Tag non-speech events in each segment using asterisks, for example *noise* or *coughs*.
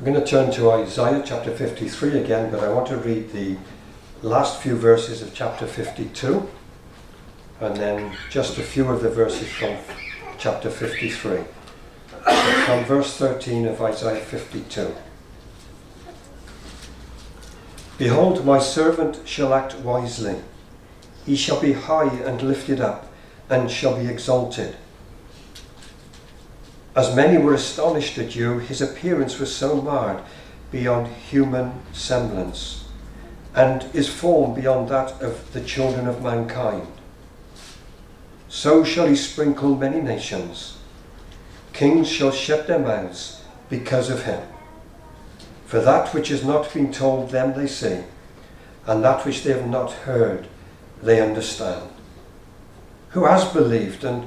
We're going to turn to Isaiah chapter 53 again, but I want to read the last few verses of chapter 52 and then just a few of the verses from chapter 53. So from verse 13 of Isaiah 52. Behold, my servant shall act wisely. He shall be high and lifted up, and shall be exalted. As many were astonished at you, his appearance was so marred beyond human semblance, and his form beyond that of the children of mankind. So shall he sprinkle many nations. Kings shall shut their mouths because of him. For that which has not been told them they see, and that which they have not heard they understand. Who has believed and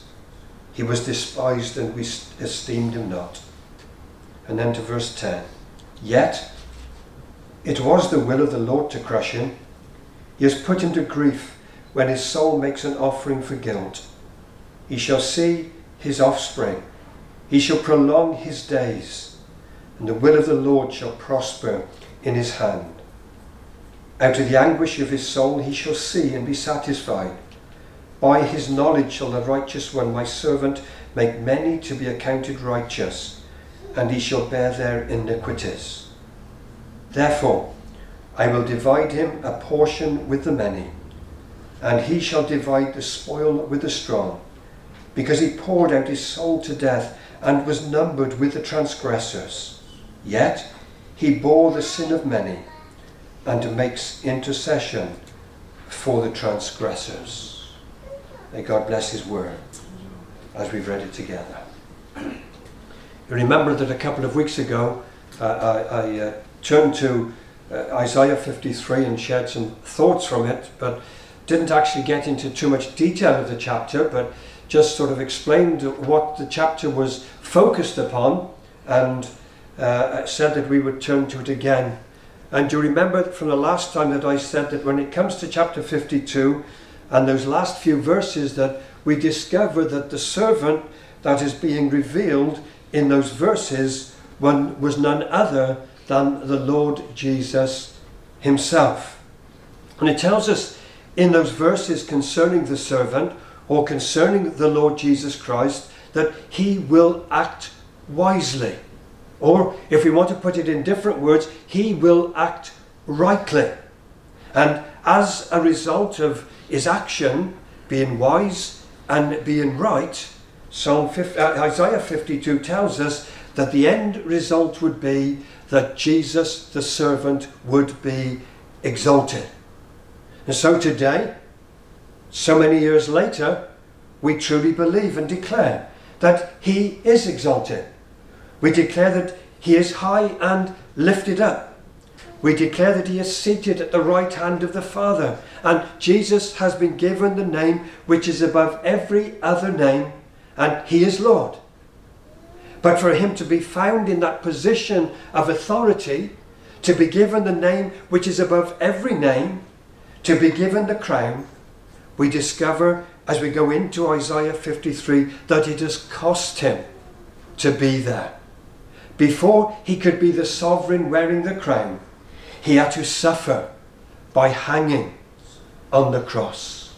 He was despised and we esteemed him not. And then to verse 10. Yet it was the will of the Lord to crush him. He has put him to grief when his soul makes an offering for guilt. He shall see his offspring. He shall prolong his days, and the will of the Lord shall prosper in his hand. Out of the anguish of his soul he shall see and be satisfied. By his knowledge shall the righteous one, my servant, make many to be accounted righteous, and he shall bear their iniquities. Therefore, I will divide him a portion with the many, and he shall divide the spoil with the strong, because he poured out his soul to death and was numbered with the transgressors. Yet he bore the sin of many and makes intercession for the transgressors. May God bless His word as we've read it together. You remember that a couple of weeks ago uh, I, I uh, turned to uh, Isaiah 53 and shared some thoughts from it, but didn't actually get into too much detail of the chapter, but just sort of explained what the chapter was focused upon and uh, said that we would turn to it again. And you remember from the last time that I said that when it comes to chapter 52, and those last few verses that we discover that the servant that is being revealed in those verses one was none other than the Lord Jesus himself. And it tells us in those verses concerning the servant or concerning the Lord Jesus Christ that he will act wisely. Or, if we want to put it in different words, he will act rightly. And as a result of is action being wise and being right. Psalm 50, uh, Isaiah 52 tells us that the end result would be that Jesus, the servant, would be exalted. And so today, so many years later, we truly believe and declare that he is exalted. We declare that he is high and lifted up we declare that he is seated at the right hand of the Father, and Jesus has been given the name which is above every other name, and he is Lord. But for him to be found in that position of authority, to be given the name which is above every name, to be given the crown, we discover as we go into Isaiah 53 that it has cost him to be there. Before he could be the sovereign wearing the crown, he had to suffer by hanging on the cross.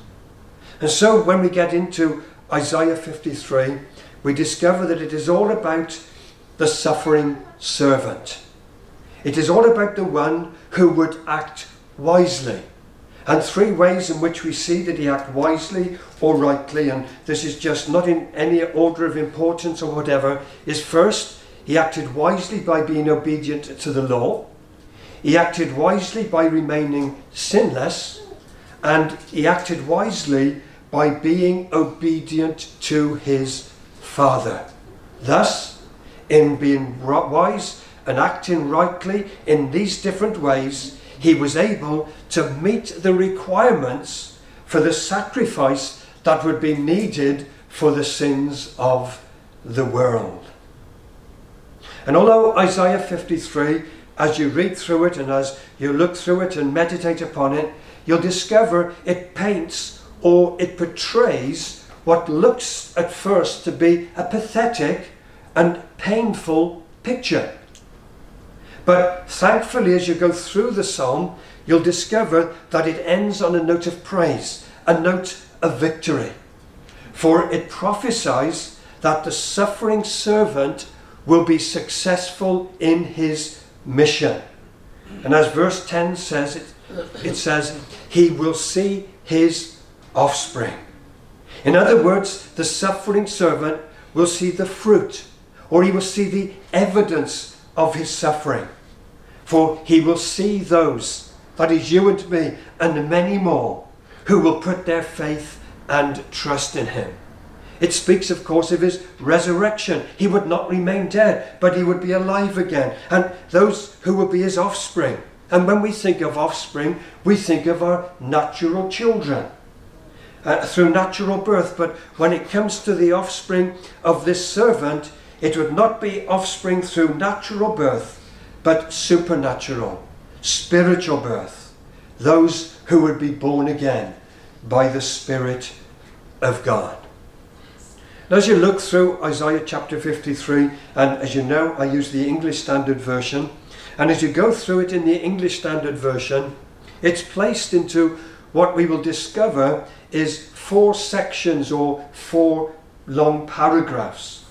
And so when we get into Isaiah 53, we discover that it is all about the suffering servant. It is all about the one who would act wisely. And three ways in which we see that he acted wisely or rightly, and this is just not in any order of importance or whatever, is first, he acted wisely by being obedient to the law. He acted wisely by remaining sinless, and he acted wisely by being obedient to his Father. Thus, in being wise and acting rightly in these different ways, he was able to meet the requirements for the sacrifice that would be needed for the sins of the world. And although Isaiah 53, as you read through it and as you look through it and meditate upon it, you'll discover it paints or it portrays what looks at first to be a pathetic and painful picture. But thankfully, as you go through the psalm, you'll discover that it ends on a note of praise, a note of victory. For it prophesies that the suffering servant will be successful in his mission. And as verse 10 says, it, it says, he will see his offspring. In other words, the suffering servant will see the fruit, or he will see the evidence of his suffering. For he will see those, that is you and me, and many more, who will put their faith and trust in him. It speaks, of course, of his resurrection. He would not remain dead, but he would be alive again. And those who would be his offspring. And when we think of offspring, we think of our natural children. Uh, through natural birth, but when it comes to the offspring of this servant, it would not be offspring through natural birth, but supernatural, spiritual birth. Those who would be born again by the Spirit of God. As you look through Isaiah chapter 53, and as you know, I use the English Standard Version, and as you go through it in the English Standard Version, it's placed into what we will discover is four sections or four long paragraphs.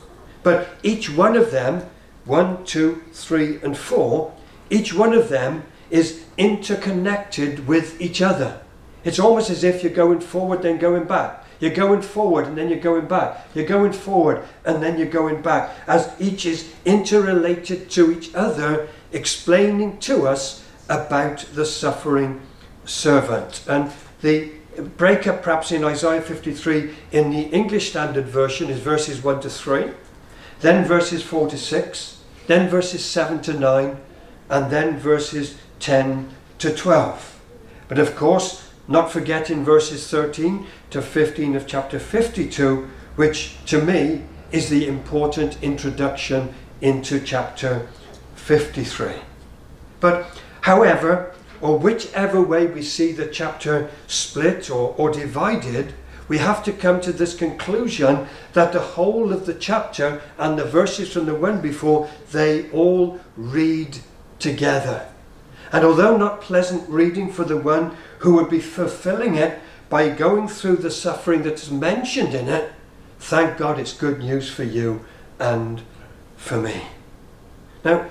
But each one of them, one, two, three, and four, each one of them is interconnected with each other. It's almost as if you're going forward, then going back. You're going forward and then you're going back. You're going forward and then you're going back. As each is interrelated to each other, explaining to us about the suffering servant. And the breakup, perhaps in Isaiah 53 in the English Standard Version, is verses 1 to 3, then verses 4 to 6, then verses 7 to 9, and then verses 10 to 12. But of course, not forgetting verses 13 to 15 of chapter 52, which to me is the important introduction into chapter 53. But, however, or whichever way we see the chapter split or, or divided, we have to come to this conclusion that the whole of the chapter and the verses from the one before, they all read together. And although not pleasant reading for the one who would be fulfilling it by going through the suffering that is mentioned in it, thank God it's good news for you and for me. Now,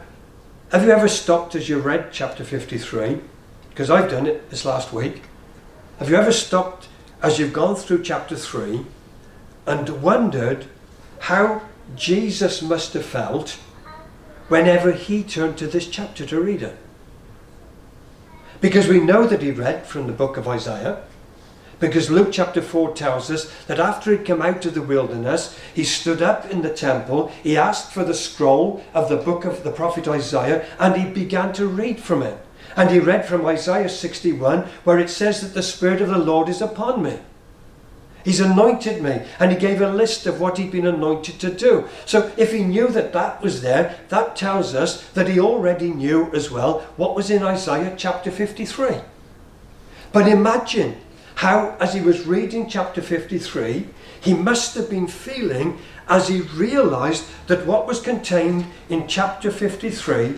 have you ever stopped as you read chapter 53? Because I've done it this last week. Have you ever stopped as you've gone through chapter 3 and wondered how Jesus must have felt whenever he turned to this chapter to read it? Because we know that he read from the book of Isaiah. Because Luke chapter 4 tells us that after he'd come out of the wilderness, he stood up in the temple, he asked for the scroll of the book of the prophet Isaiah, and he began to read from it. And he read from Isaiah 61, where it says that the Spirit of the Lord is upon me. He's anointed me, and he gave a list of what he'd been anointed to do. So, if he knew that that was there, that tells us that he already knew as well what was in Isaiah chapter 53. But imagine how, as he was reading chapter 53, he must have been feeling as he realized that what was contained in chapter 53,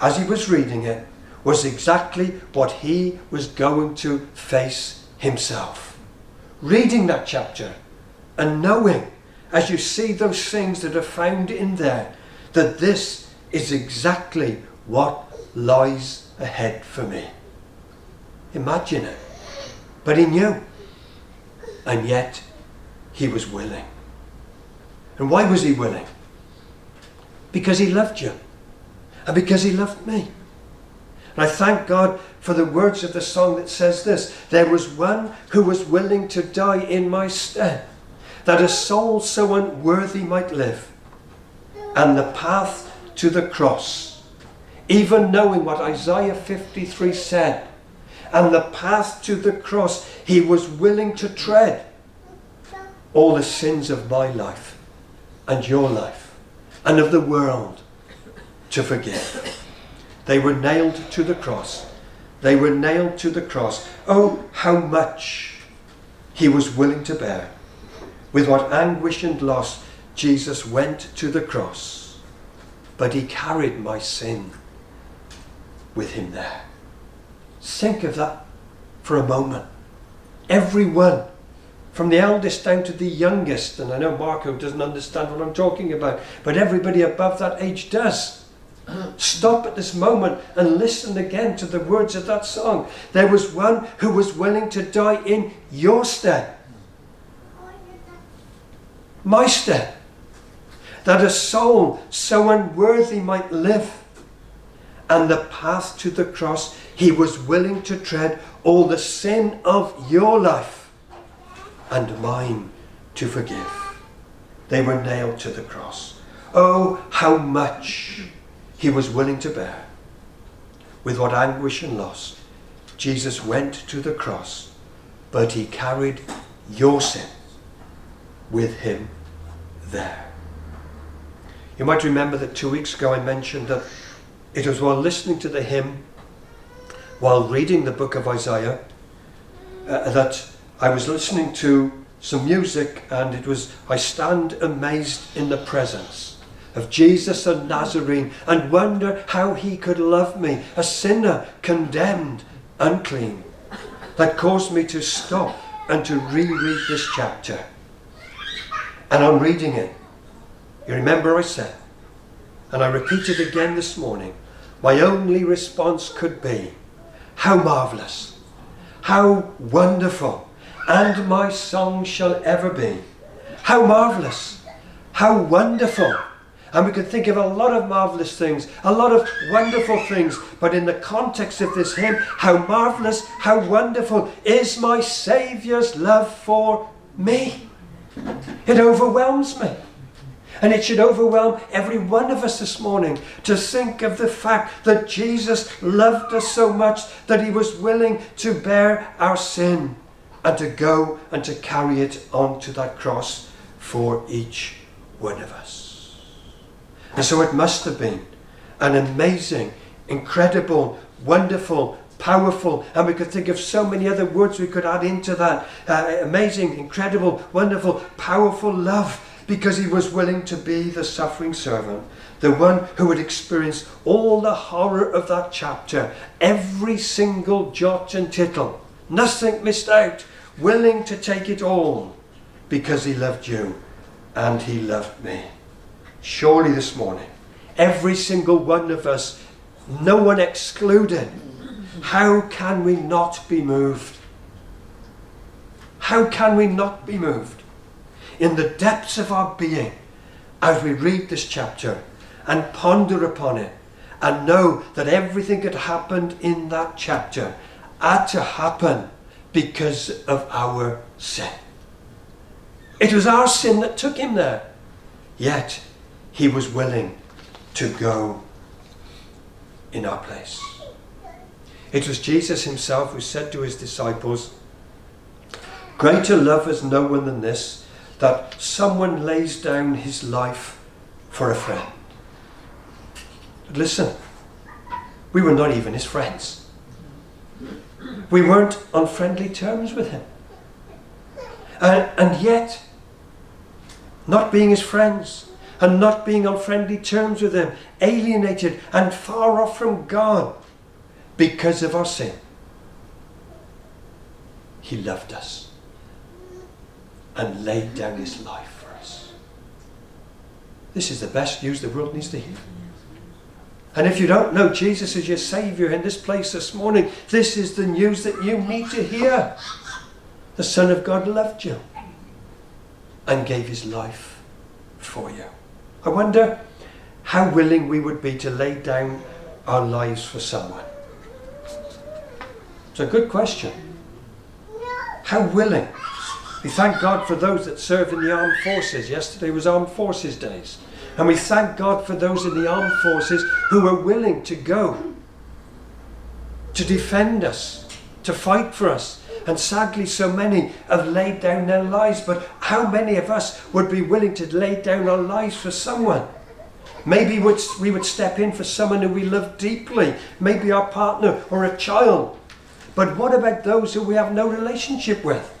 as he was reading it, was exactly what he was going to face himself reading that chapter and knowing as you see those things that are found in there that this is exactly what lies ahead for me. Imagine it. But he knew. And yet he was willing. And why was he willing? Because he loved you. And because he loved me. And I thank God for the words of the song that says this There was one who was willing to die in my stead, that a soul so unworthy might live. And the path to the cross even knowing what Isaiah 53 said, and the path to the cross he was willing to tread all the sins of my life and your life and of the world to forgive. They were nailed to the cross. They were nailed to the cross. Oh, how much he was willing to bear. With what anguish and loss Jesus went to the cross. But he carried my sin with him there. Think of that for a moment. Everyone, from the eldest down to the youngest, and I know Marco doesn't understand what I'm talking about, but everybody above that age does. Stop at this moment and listen again to the words of that song. There was one who was willing to die in your stead, my stead, that a soul so unworthy might live. And the path to the cross he was willing to tread all the sin of your life and mine to forgive. They were nailed to the cross. Oh, how much he was willing to bear. With what anguish and loss Jesus went to the cross, but he carried your sin with him there. You might remember that two weeks ago I mentioned that it was while listening to the hymn while reading the book of Isaiah uh, that I was listening to some music and it was I stand amazed in the presence of Jesus the Nazarene and wonder how he could love me, a sinner condemned, unclean. That caused me to stop and to reread this chapter. And I'm reading it. You remember I said, and I repeat it again this morning, my only response could be, how marvellous, how wonderful, and my song shall ever be. How marvellous, how wonderful. And we can think of a lot of marvellous things, a lot of wonderful things, but in the context of this hymn, how marvellous, how wonderful is my Saviour's love for me. It overwhelms me. And it should overwhelm every one of us this morning to think of the fact that Jesus loved us so much that he was willing to bear our sin and to go and to carry it onto that cross for each one of us. And so it must have been an amazing, incredible, wonderful, powerful, and we could think of so many other words we could add into that uh, amazing, incredible, wonderful, powerful love because he was willing to be the suffering servant, the one who would experience all the horror of that chapter, every single jot and tittle, nothing missed out, willing to take it all because he loved you and he loved me. Surely this morning, every single one of us, no one excluded, how can we not be moved? How can we not be moved? In the depths of our being as we read this chapter and ponder upon it and know that everything that happened in that chapter had to happen because of our sin. It was our sin that took him there. Yet he was willing to go in our place. It was Jesus himself who said to his disciples, Greater love has no one than this, that someone lays down his life for a friend. But listen, we were not even his friends. We weren't on friendly terms with him. And, and yet, not being his friends and not being on friendly terms with him, alienated and far off from God because of our sin, he loved us and laid down his life for us. This is the best news the world needs to hear. And if you don't know Jesus as your Saviour in this place this morning, this is the news that you need to hear. The Son of God loved you and gave his life for you. I wonder how willing we would be to lay down our lives for someone. It's a good question. How willing we thank God for those that serve in the armed forces. Yesterday was Armed Forces Days. And we thank God for those in the armed forces who are willing to go to defend us, to fight for us. And sadly, so many have laid down their lives. But how many of us would be willing to lay down our lives for someone? Maybe we would step in for someone who we love deeply, maybe our partner or a child. But what about those who we have no relationship with?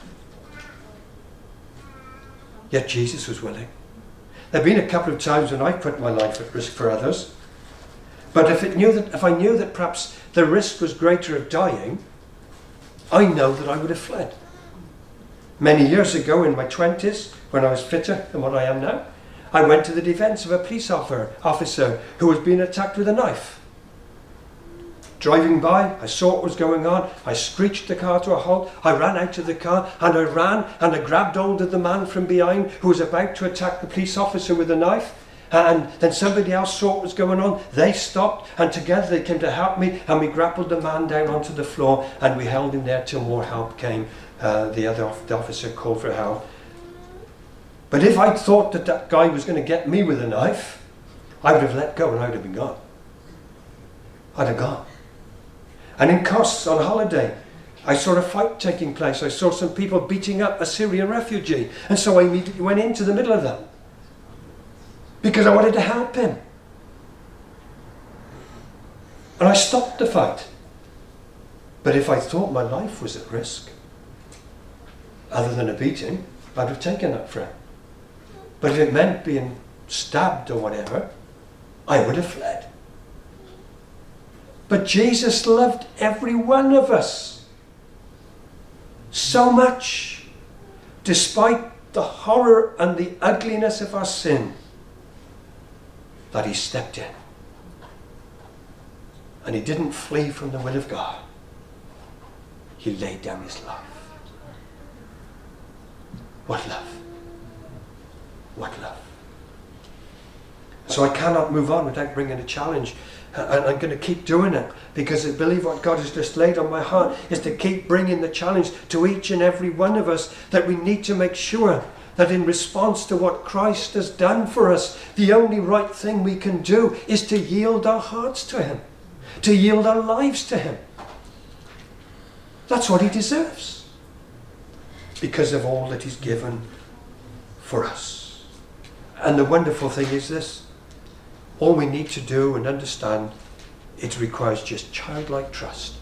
Yet Jesus was willing. There have been a couple of times when I put my life at risk for others. But if, it knew that, if I knew that perhaps the risk was greater of dying, I know that I would have fled. Many years ago, in my 20s, when I was fitter than what I am now, I went to the defence of a police officer who was being attacked with a knife. Driving by, I saw what was going on. I screeched the car to a halt. I ran out of the car and I ran and I grabbed hold of the man from behind who was about to attack the police officer with a knife. And then somebody else saw what was going on. They stopped and together they came to help me and we grappled the man down onto the floor and we held him there till more help came. Uh, the other the officer called for help. But if I'd thought that that guy was going to get me with a knife, I would have let go and I would have been gone. I'd have gone. And in Kos on holiday, I saw a fight taking place. I saw some people beating up a Syrian refugee. And so I immediately went into the middle of them because I wanted to help him. And I stopped the fight. But if I thought my life was at risk, other than a beating, I'd have taken that friend. But if it meant being stabbed or whatever, I would have fled. But Jesus loved every one of us so much, despite the horror and the ugliness of our sin, that he stepped in. And he didn't flee from the will of God, he laid down his life. What love! What love! So I cannot move on without bringing a challenge and I'm going to keep doing it because I believe what God has just laid on my heart is to keep bringing the challenge to each and every one of us that we need to make sure that in response to what Christ has done for us, the only right thing we can do is to yield our hearts to Him, to yield our lives to Him. That's what He deserves because of all that He's given for us. And the wonderful thing is this all we need to do and understand, it requires just childlike trust.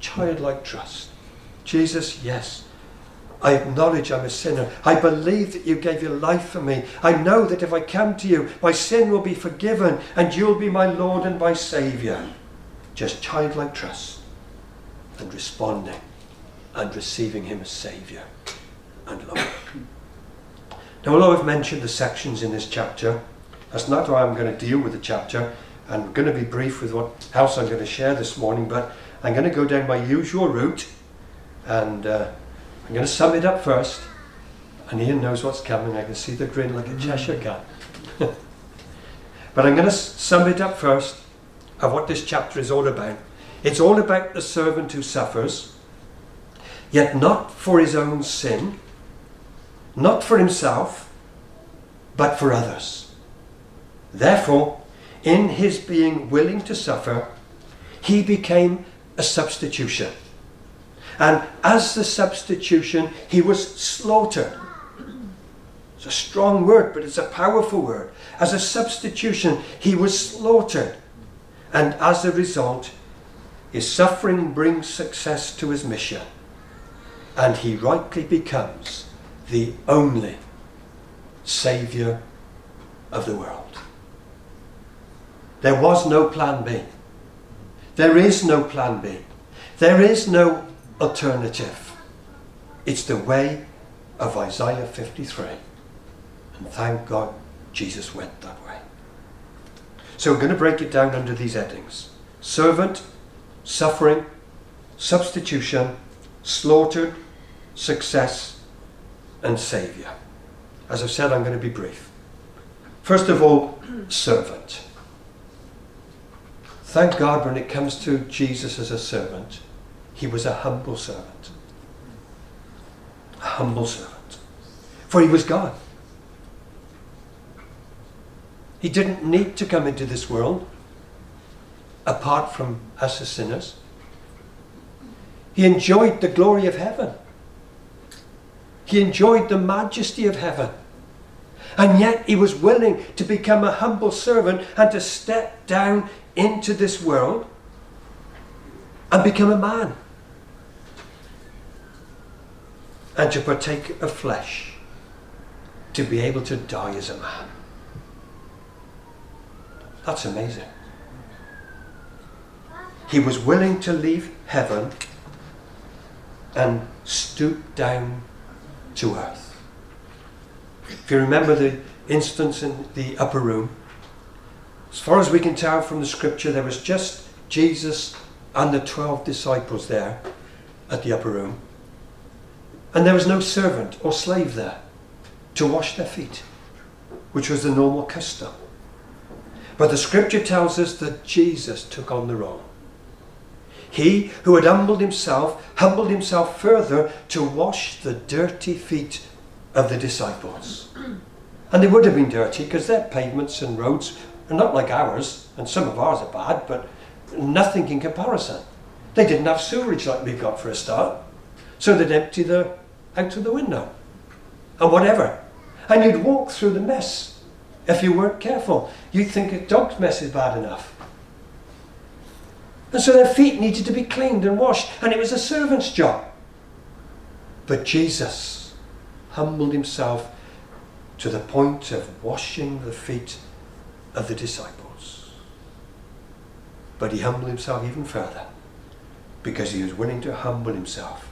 Childlike trust. Jesus, yes. I acknowledge I'm a sinner. I believe that you gave your life for me. I know that if I come to you, my sin will be forgiven and you'll be my Lord and my Saviour. Just childlike trust and responding and receiving Him as Saviour and Lord. *coughs* Now, although I've mentioned the sections in this chapter, that's not how I'm going to deal with the chapter. And I'm going to be brief with what else I'm going to share this morning, but I'm going to go down my usual route and uh, I'm going to sum it up first. And Ian knows what's coming. I can see the grin like a Cheshire cat. *laughs* but I'm going to sum it up first of what this chapter is all about. It's all about the servant who suffers, yet not for his own sin, not for himself, but for others. Therefore, in his being willing to suffer, he became a substitution. And as the substitution, he was slaughtered. It's a strong word, but it's a powerful word. As a substitution, he was slaughtered. And as a result, his suffering brings success to his mission. And he rightly becomes the only Saviour of the world. There was no plan B. There is no plan B. There is no alternative. It's the way of Isaiah 53. And thank God Jesus went that way. So we're going to break it down under these headings servant, suffering, substitution, slaughtered, success, and saviour. As I've said, I'm going to be brief. First of all, servant. Thank God when it comes to Jesus as a servant, he was a humble servant. A humble servant. For he was God. He didn't need to come into this world apart from us as sinners. He enjoyed the glory of heaven. He enjoyed the majesty of heaven. And yet he was willing to become a humble servant and to step down into this world and become a man. And to partake of flesh. To be able to die as a man. That's amazing. He was willing to leave heaven and stoop down to earth. If you remember the instance in the upper room, as far as we can tell from the scripture, there was just Jesus and the 12 disciples there at the upper room. And there was no servant or slave there to wash their feet, which was the normal custom. But the scripture tells us that Jesus took on the role. He who had humbled himself, humbled himself further to wash the dirty feet of the disciples. And they would have been dirty because their pavements and roads are not like ours, and some of ours are bad, but nothing in comparison. They didn't have sewerage like we've got for a start. So they'd empty the out of the window. And whatever. And you'd walk through the mess if you weren't careful. You'd think a dog's mess is bad enough. And so their feet needed to be cleaned and washed, and it was a servant's job. But Jesus humbled himself to the point of washing the feet of the disciples. But he humbled himself even further because he was willing to humble himself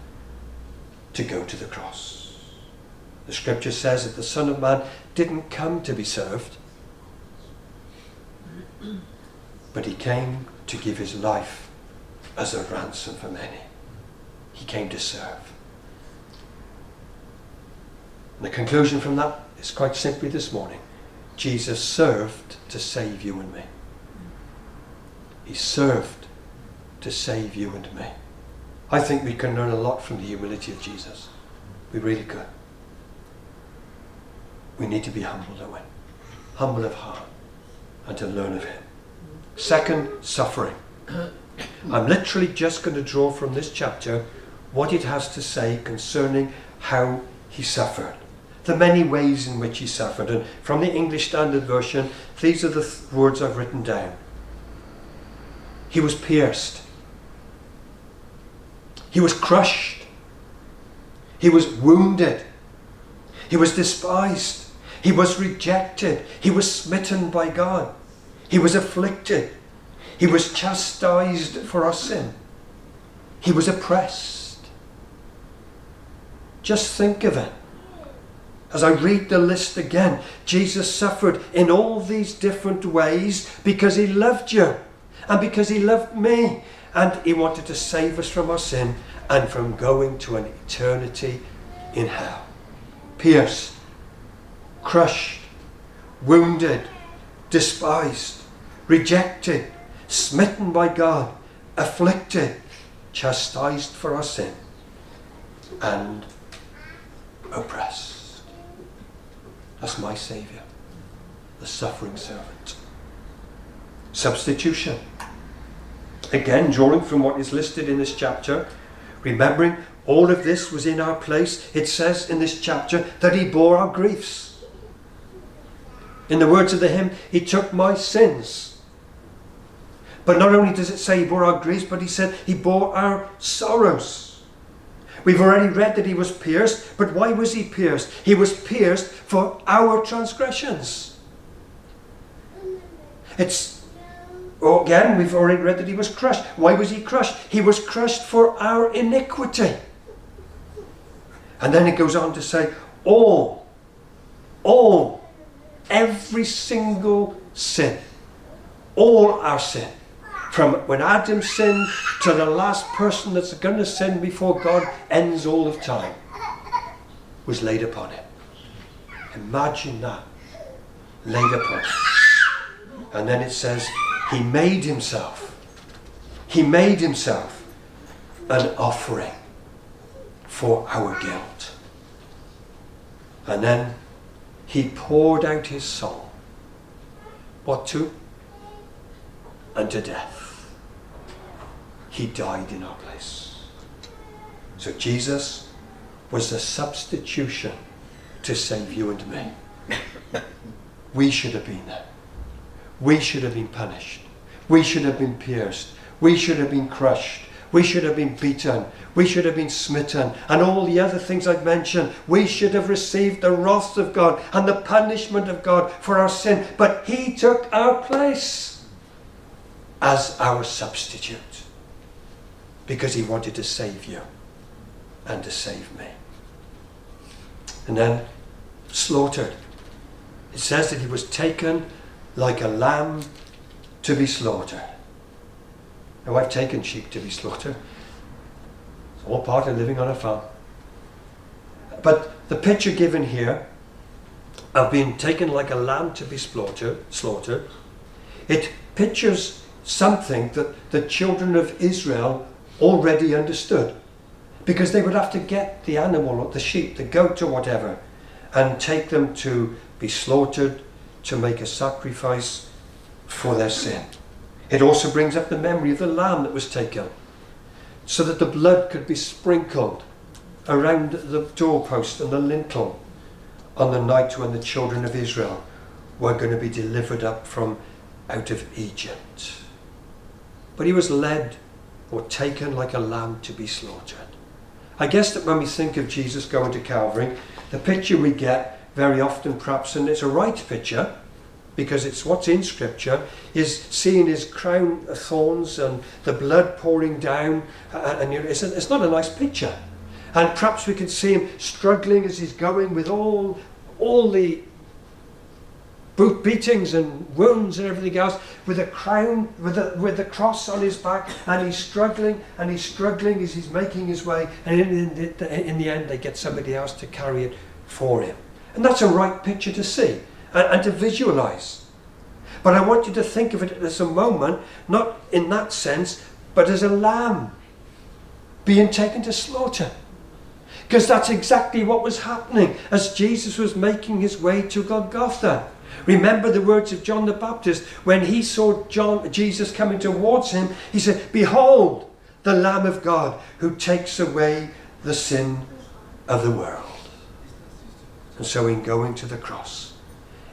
to go to the cross. The scripture says that the Son of Man didn't come to be served, but he came to give his life as a ransom for many. He came to serve. And the conclusion from that is quite simply this morning Jesus served to save you and me. He served to save you and me. I think we can learn a lot from the humility of Jesus. We really could we need to be humble, don't we? Eh? Humble of heart and to learn of Him. Second, suffering. I'm literally just going to draw from this chapter what it has to say concerning how he suffered. The many ways in which he suffered. And from the English Standard Version, these are the th- words I've written down. He was pierced. He was crushed. He was wounded. He was despised. He was rejected. He was smitten by God. He was afflicted. He was chastised for our sin. He was oppressed. Just think of it. As I read the list again, Jesus suffered in all these different ways because he loved you and because he loved me and he wanted to save us from our sin and from going to an eternity in hell. Pierced crushed, wounded, despised, rejected, smitten by God, afflicted, chastised for our sin, and oppressed. That's my Saviour, the suffering servant. Substitution. Again, drawing from what is listed in this chapter, remembering all of this was in our place, it says in this chapter that He bore our griefs. In the words of the hymn, He took my sins. But not only does it say He bore our griefs, but He said He bore our sorrows. We've already read that He was pierced, but why was He pierced? He was pierced for our transgressions. It's oh, again, we've already read that he was crushed. Why was he crushed? He was crushed for our iniquity. And then it goes on to say, all, all every single sin, all our sin, from when Adam sinned to the last person that's going to sin before God ends all of time, was laid upon him. Imagine that. Laid upon him. And then it says, He made himself. He made himself an offering for our guilt. And then he poured out his soul What to? Unto death. He died in our place. So Jesus was the substitution to save you and me. *laughs* We should have been there. We should have been punished. We should have been pierced. We should have been crushed. We should have been beaten. We should have been smitten. And all the other things I've mentioned. We should have received the wrath of God and the punishment of God for our sin. But He took our place as our substitute because He wanted to save you and to save me. And then slaughtered. It says that He was taken like a lamb to be slaughtered. Now, I've taken sheep to be slaughtered. It's all part of living on a farm. But the picture given here of being taken like a lamb to be slaughtered, slaughtered it pictures something that the children of Israel already understood. Because they would have to get the animal or the sheep, the goat or whatever, and take them to be slaughtered to make a sacrifice for their sin. It also brings up the memory of the lamb that was taken, so that the blood could be sprinkled around the doorpost and the lintel on the night when the children of Israel were going to be delivered up from out of Egypt. But he was led or taken like a lamb to be slaughtered. I guess that when we think of Jesus going to Calvary, the picture we get very often, perhaps, and it's a right picture, because it's what's in Scripture, is seeing his crown of thorns and the blood pouring down, uh, and it's, it's not a nice picture. And perhaps we can see him struggling as he's going with all, all the boot beatings and wounds and everything else, with a crown, with the, with the cross on his back, and he's struggling and he's struggling as he's making his way, and in, in, in the end, they get somebody else to carry it for him. And that's a right picture to see and, and to visualize. But I want you to think of it as a moment, not in that sense, but as a lamb being taken to slaughter. Because that's exactly what was happening as Jesus was making his way to Golgotha. Remember the words of John the Baptist when he saw John, Jesus coming towards him. He said, Behold, the Lamb of God who takes away the sin of the world. And so, in going to the cross,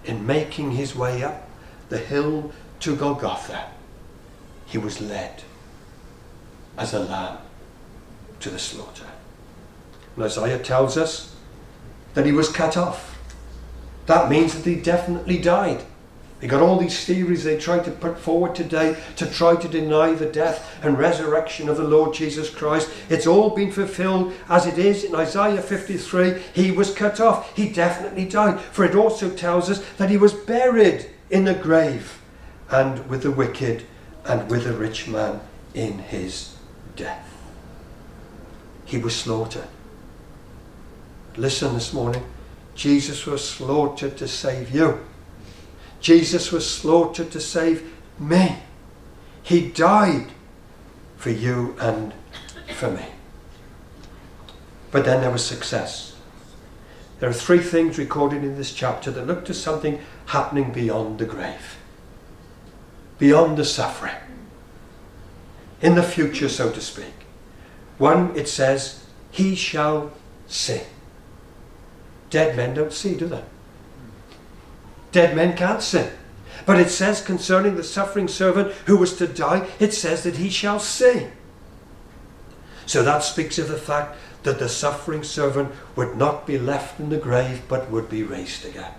in making his way up the hill to Golgotha, he was led as a lamb to the slaughter. And Isaiah tells us that he was cut off. That means that he definitely died. They got all these theories they try to put forward today to try to deny the death and resurrection of the Lord Jesus Christ. It's all been fulfilled as it is in Isaiah 53. He was cut off. He definitely died. For it also tells us that he was buried in a grave and with the wicked and with the rich man in his death. He was slaughtered. Listen this morning. Jesus was slaughtered to save you. Jesus was slaughtered to save me. He died for you and for me. But then there was success. There are three things recorded in this chapter that look to something happening beyond the grave, beyond the suffering, in the future, so to speak. One, it says, He shall see. Dead men don't see, do they? Dead men can't sin. But it says concerning the suffering servant who was to die, it says that he shall see. So that speaks of the fact that the suffering servant would not be left in the grave but would be raised again.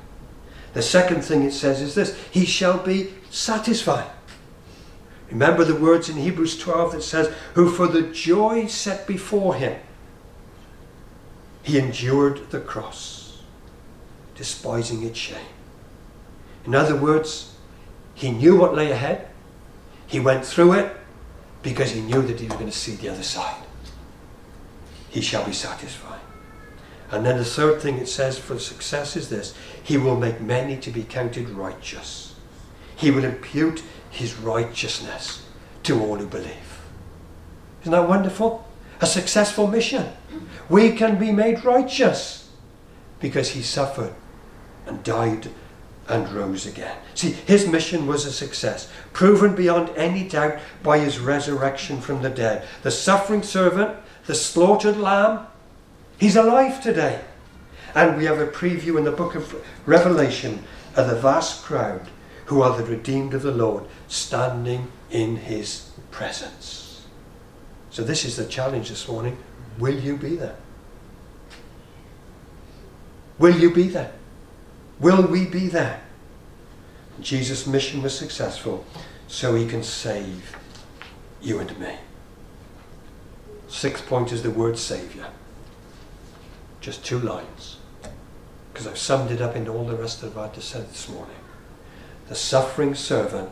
The second thing it says is this he shall be satisfied. Remember the words in Hebrews 12 that says, Who for the joy set before him, he endured the cross, despising its shame. In other words, he knew what lay ahead. He went through it because he knew that he was going to see the other side. He shall be satisfied. And then the third thing it says for success is this He will make many to be counted righteous. He will impute his righteousness to all who believe. Isn't that wonderful? A successful mission. We can be made righteous because he suffered and died and rose again. See, his mission was a success, proven beyond any doubt by his resurrection from the dead. The suffering servant, the slaughtered lamb, he's alive today. And we have a preview in the book of Revelation of the vast crowd who are the redeemed of the Lord standing in his presence. So, this is the challenge this morning. Will you be there? Will you be there? Will we be there? Jesus' mission was successful, so he can save you and me. Sixth point is the word Saviour. Just two lines. Because I've summed it up in all the rest of I've said this morning. The suffering servant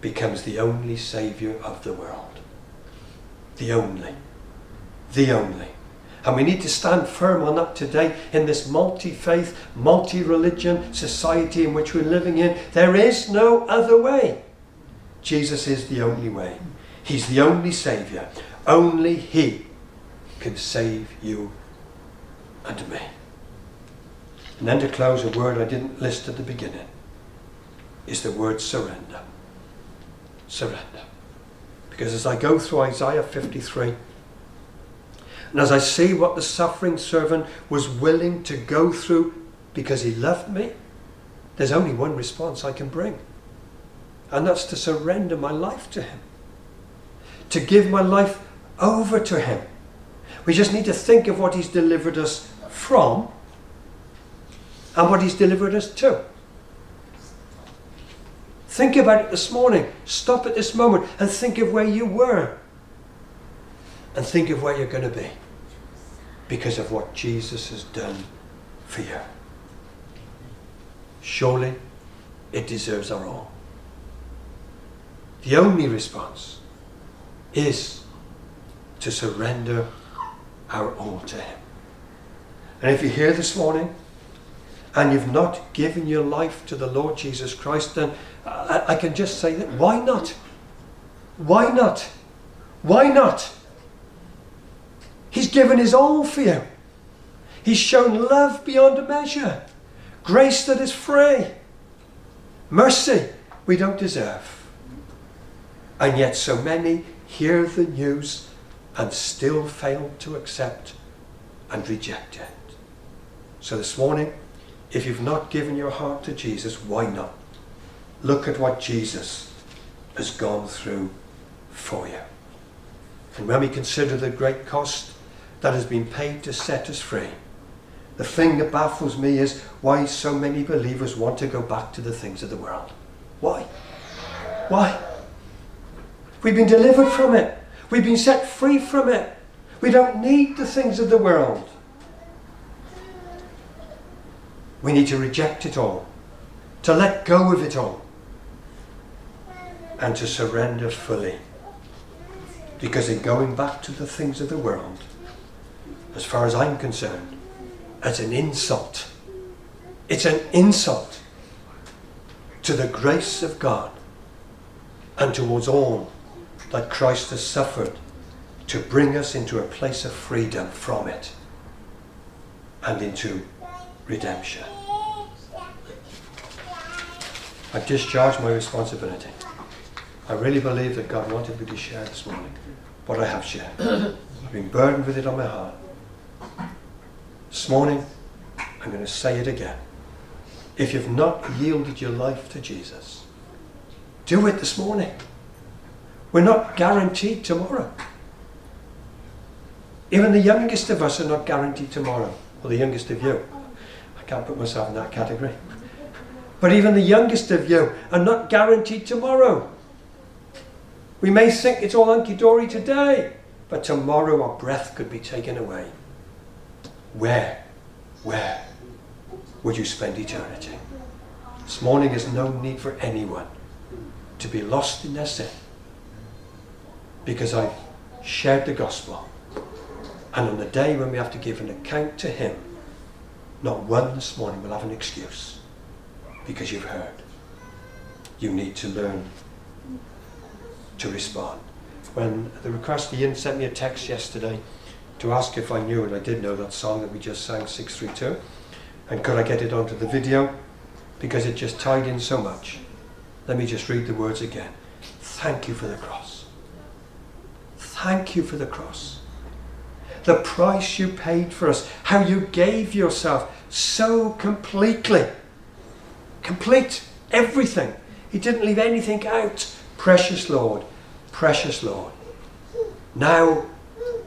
becomes the only Saviour of the world. The only. The only. And we need to stand firm on that today in this multi faith, multi religion society in which we're living in. There is no other way. Jesus is the only way. He's the only Saviour. Only He can save you and me. And then to close, a word I didn't list at the beginning is the word surrender. Surrender. Because as I go through Isaiah 53, and as I see what the suffering servant was willing to go through because he loved me, there's only one response I can bring. And that's to surrender my life to him. To give my life over to him. We just need to think of what he's delivered us from and what he's delivered us to. Think about it this morning. Stop at this moment and think of where you were and think of where you're going to be because of what Jesus has done for you. Surely it deserves our all. The only response is to surrender our all to Him. And if you're here this morning and you've not given your life to the Lord Jesus Christ, then I, I can just say that why not? Why not? Why not? He's given his all for you. He's shown love beyond measure, grace that is free, mercy we don't deserve. And yet, so many hear the news and still fail to accept and reject it. So, this morning, if you've not given your heart to Jesus, why not? Look at what Jesus has gone through for you. And when we consider the great cost that has been paid to set us free. The thing that baffles me is why so many believers want to go back to the things of the world. Why? Why? We've been delivered from it. We've been set free from it. We don't need the things of the world. We need to reject it all, to let go of it all, and to surrender fully. Because in going back to the things of the world, as far as I'm concerned, as an insult. It's an insult to the grace of God and towards all that Christ has suffered to bring us into a place of freedom from it and into redemption. I've discharged my responsibility. I really believe that God wanted me to share this morning what I have shared. I've been burdened with it on my heart. This morning, I'm going to say it again. If you've not yielded your life to Jesus, do it this morning. We're not guaranteed tomorrow. Even the youngest of us are not guaranteed tomorrow, or the youngest of you. I can't put myself in that category. But even the youngest of you are not guaranteed tomorrow. We may think it's all hunky dory today, but tomorrow our breath could be taken away. Where, where would you spend eternity? This morning is no need for anyone to be lost in their sin because I've shared the gospel. And on the day when we have to give an account to Him, not one this morning will have an excuse because you've heard. You need to learn to respond. When the request Ian sent me a text yesterday to ask if I knew, and I did know that song that we just sang, 632. And could I get it onto the video? because it just tied in so much. Let me just read the words again. Thank you for the cross. Thank you for the cross. The price you paid for us, how you gave yourself so completely. Complete. Everything. He didn't leave anything out. Precious Lord. Precious Lord. Now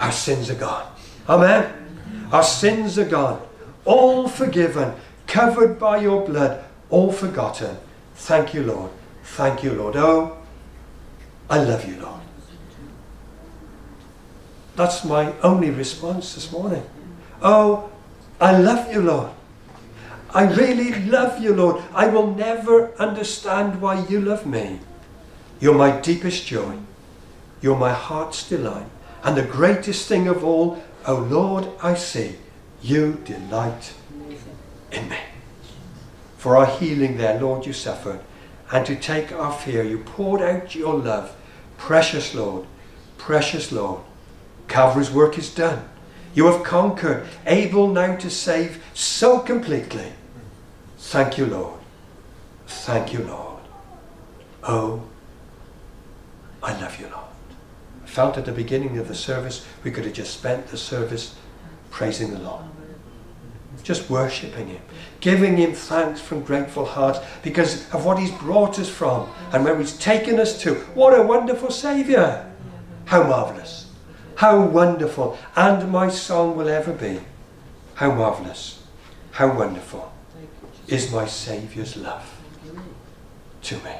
our sins are gone. Amen. Our sins are gone. All forgiven. Covered by your blood. All forgotten. Thank you, Lord. Thank you, Lord. Oh, I love you, Lord. That's my only response this morning. Oh, I love you, Lord. I really love you, Lord. I will never understand why you love me. You're my deepest joy. You're my heart's delight. And the greatest thing of all, O Lord, I see, you delight in me. For our healing there, Lord, you suffered. And to take our fear, you poured out your love. Precious Lord, precious Lord. Calvary's work is done. You have conquered, able now to save so completely. Thank you, Lord. Thank you, Lord. Oh, I love you, Lord. Felt at the beginning of the service we could have just spent the service praising the Lord. Just worshipping Him, giving Him thanks from grateful hearts because of what He's brought us from and where He's taken us to. What a wonderful Saviour! How marvellous! How wonderful! And my song will ever be. How marvellous! How wonderful! is my Saviour's love to me.